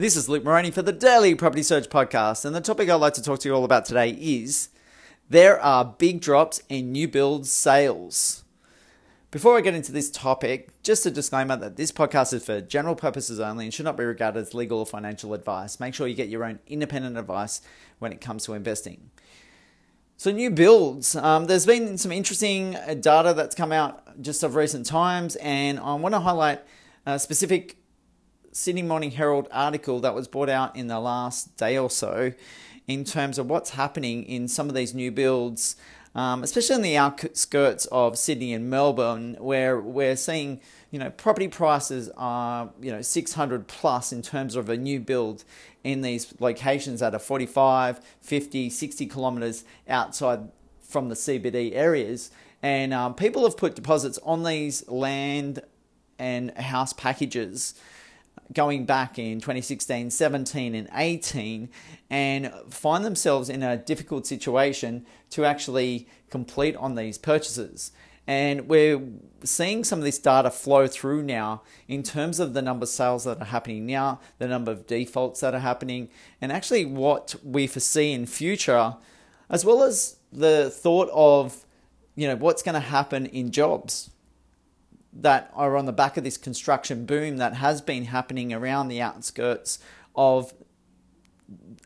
This is Luke Moroney for the Daily Property Search Podcast, and the topic I'd like to talk to you all about today is there are big drops in new build sales. Before I get into this topic, just a disclaimer that this podcast is for general purposes only and should not be regarded as legal or financial advice. Make sure you get your own independent advice when it comes to investing. So, new builds. Um, there's been some interesting data that's come out just of recent times, and I want to highlight a specific Sydney Morning Herald article that was brought out in the last day or so in terms of what's happening in some of these new builds, um, especially in the outskirts of Sydney and Melbourne, where we're seeing you know property prices are you know 600 plus in terms of a new build in these locations that are 45, 50, 60 kilometres outside from the CBD areas. And um, people have put deposits on these land and house packages going back in 2016, 17, and 18 and find themselves in a difficult situation to actually complete on these purchases. And we're seeing some of this data flow through now in terms of the number of sales that are happening now, the number of defaults that are happening, and actually what we foresee in future, as well as the thought of you know what's going to happen in jobs that are on the back of this construction boom that has been happening around the outskirts of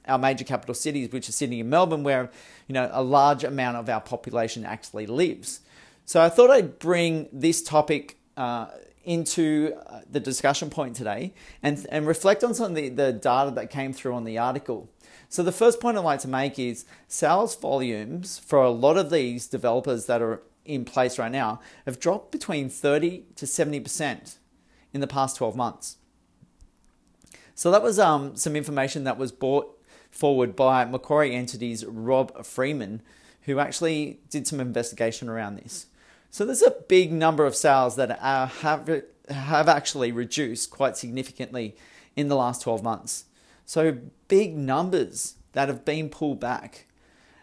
our major capital cities, which are Sydney and Melbourne, where you know a large amount of our population actually lives. So I thought I'd bring this topic uh, into uh, the discussion point today and, and reflect on some of the, the data that came through on the article. So the first point I'd like to make is sales volumes for a lot of these developers that are in place right now have dropped between 30 to 70% in the past 12 months. So that was um, some information that was brought forward by Macquarie Equities Rob Freeman, who actually did some investigation around this. So there's a big number of sales that are, have, have actually reduced quite significantly in the last 12 months. So big numbers that have been pulled back.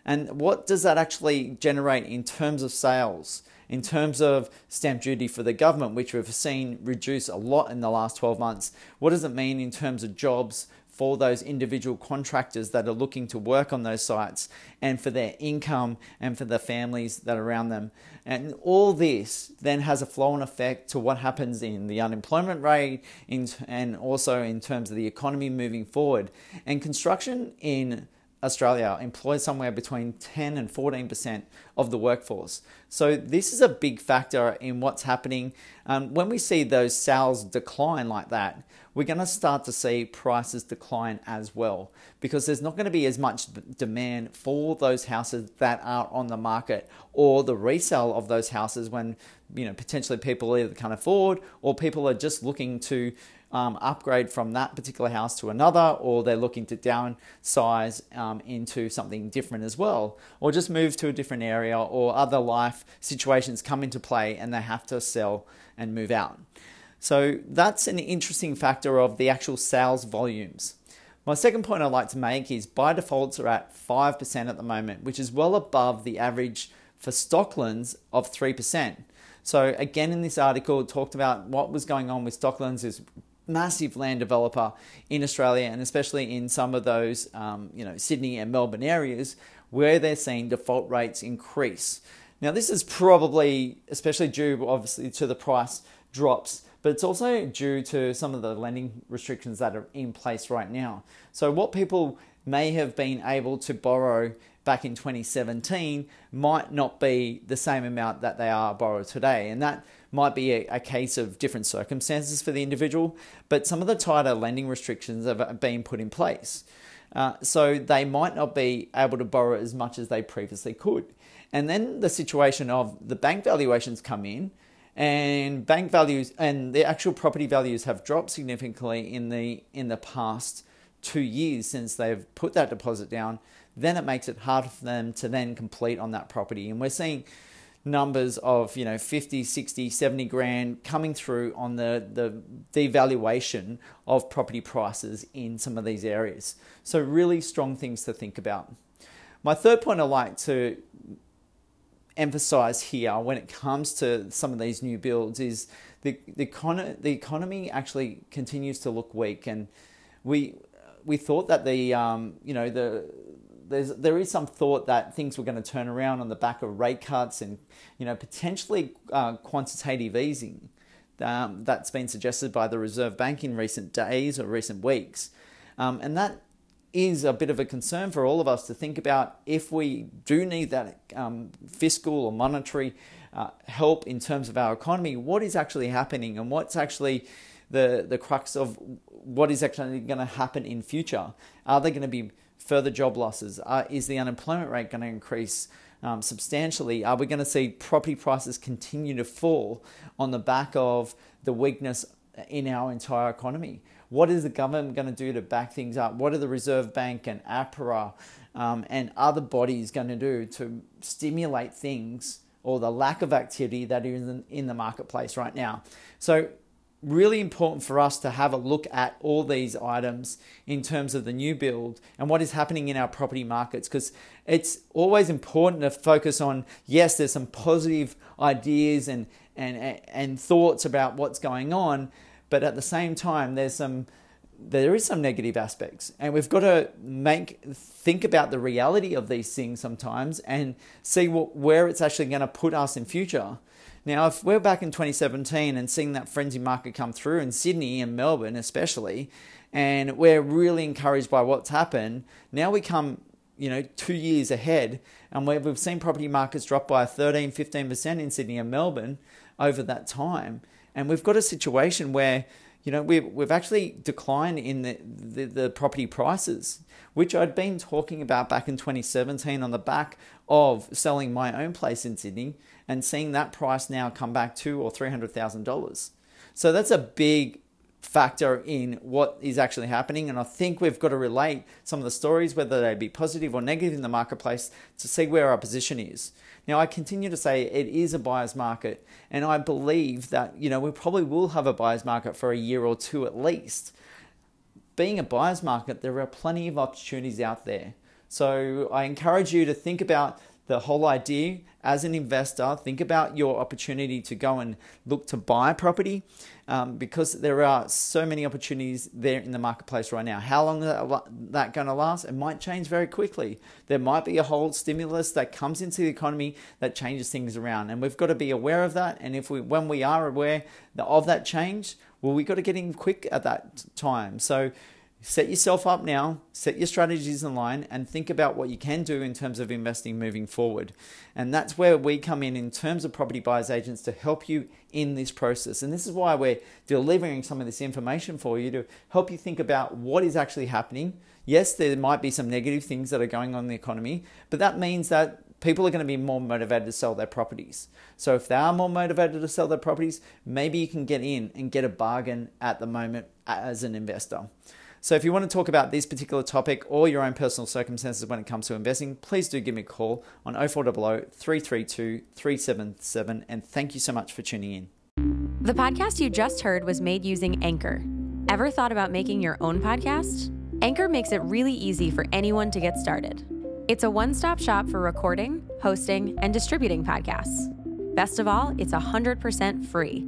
And what does that actually generate in terms of sales, in terms of stamp duty for the government, which we've seen reduce a lot in the last 12 months? What does it mean in terms of jobs for those individual contractors that are looking to work on those sites and for their income and for the families that are around them? And all this then has a flow on effect to what happens in the unemployment rate and also in terms of the economy moving forward. And construction in Australia employs somewhere between 10 and 14% of the workforce. So, this is a big factor in what's happening. Um, when we see those sales decline like that, we're going to start to see prices decline as well because there's not going to be as much demand for those houses that are on the market or the resale of those houses when you know potentially people either can't afford or people are just looking to um, upgrade from that particular house to another, or they're looking to downsize um, into something different as well, or just move to a different area, or other life situations come into play and they have to sell and move out. So that's an interesting factor of the actual sales volumes. My second point I'd like to make is buy defaults are at 5% at the moment, which is well above the average for Stocklands of 3%. So again, in this article, it talked about what was going on with Stocklands is massive land developer in Australia and especially in some of those, um, you know, Sydney and Melbourne areas where they're seeing default rates increase. Now, this is probably, especially due obviously to the price drops, but it's also due to some of the lending restrictions that are in place right now. So, what people may have been able to borrow back in 2017 might not be the same amount that they are borrowed today. And that might be a, a, case of different circumstances for the individual, but some of the tighter lending restrictions have been put in place. Uh, so they might not be able to borrow as much as they previously could. And then the situation of the bank valuations come in, and bank values and the actual property values have dropped significantly in the in the past two years since they've put that deposit down. Then it makes it harder for them to then complete on that property, and we're seeing numbers of you know 50 60 70 grand coming through on the the devaluation of property prices in some of these areas. So really strong things to think about. My third point i like to emphasize here when it comes to some of these new builds is the the, econ- the economy actually continues to look weak. And we we thought that the um, you know the there's there is some thought that things were going to turn around on the back of rate cuts and you know potentially uh, quantitative easing. Um, that's been suggested by the Reserve Bank in recent days or recent weeks, um, and that is a bit of a concern for all of us to think about if we do need that um, fiscal or monetary uh, help in terms of our economy, what is actually happening and what's actually the, the crux of what is actually going to happen in future. Are there going to be further job losses? Uh, is the unemployment rate going to increase um, substantially? Are we going to see property prices continue to fall on the back of the weakness in our entire economy? What is the government going to do to back things up? What are the Reserve Bank and APRA um, and other bodies going to do to stimulate things or the lack of activity that is in, in the marketplace right now? So, really important for us to have a look at all these items in terms of the new build and what is happening in our property markets because it's always important to focus on yes there's some positive ideas and and and thoughts about what's going on but at the same time, there's some there is some negative aspects and we've got to make think about the reality of these things sometimes and see what, where it's actually going to put us in future. Now if we're back in 2017 and seeing that frenzy market come through in sydney and melbourne especially and we're really encouraged by what's happened now we come you know two years ahead and we've seen property markets drop by 13 15% in sydney and melbourne over that time. And we've got a situation where, you know, we've, we've actually declined in the, the, the property prices, which I'd been talking about back in 2017 on the back of selling my own place in Sydney and seeing that price now come back two or three hundred thousand dollars. So that's a big factor in what is actually happening. And I think we've got to relate some of the stories, whether they be positive or negative in the marketplace, to see where our position is. Now, I continue to say it is a buyer's market, and I believe that you know we probably will have a buyer's market for a year or two at least. Being a buyer's market, there are plenty of opportunities out there. So I encourage you to think about the whole idea as an investor, think about your opportunity to go and look to buy property um, because there are so many opportunities there in the marketplace right now. How long is that, that going to last? It might change very quickly. There might be a whole stimulus that comes into the economy that changes things around, and we've got to be aware of that. And if we, when we are aware of that change, well, we've got to get in quick at that time. So set yourself up now, set your strategies in line, and think about what you can do in terms of investing moving forward. And that's where we come in in terms of property buyers agents to help you in this process. And this is why we're delivering some of this information for you to help you think about what is actually happening. Yes, there might be some negative things that are going on in the economy, but that means that people are going to be more motivated to sell their properties. So if they are more motivated to sell their properties, maybe you can get in and get a bargain at the moment as an investor. So if you want to talk about this particular topic or your own personal circumstances when it comes to investing, please do give me a call on 0400 332 377. And thank you so much for tuning in. The podcast you just heard was made using Anchor. Ever thought about making your own podcast? Anchor makes it really easy for anyone to get started. It's a one stop shop for recording, hosting, and distributing podcasts. Best of all, it's 100% free.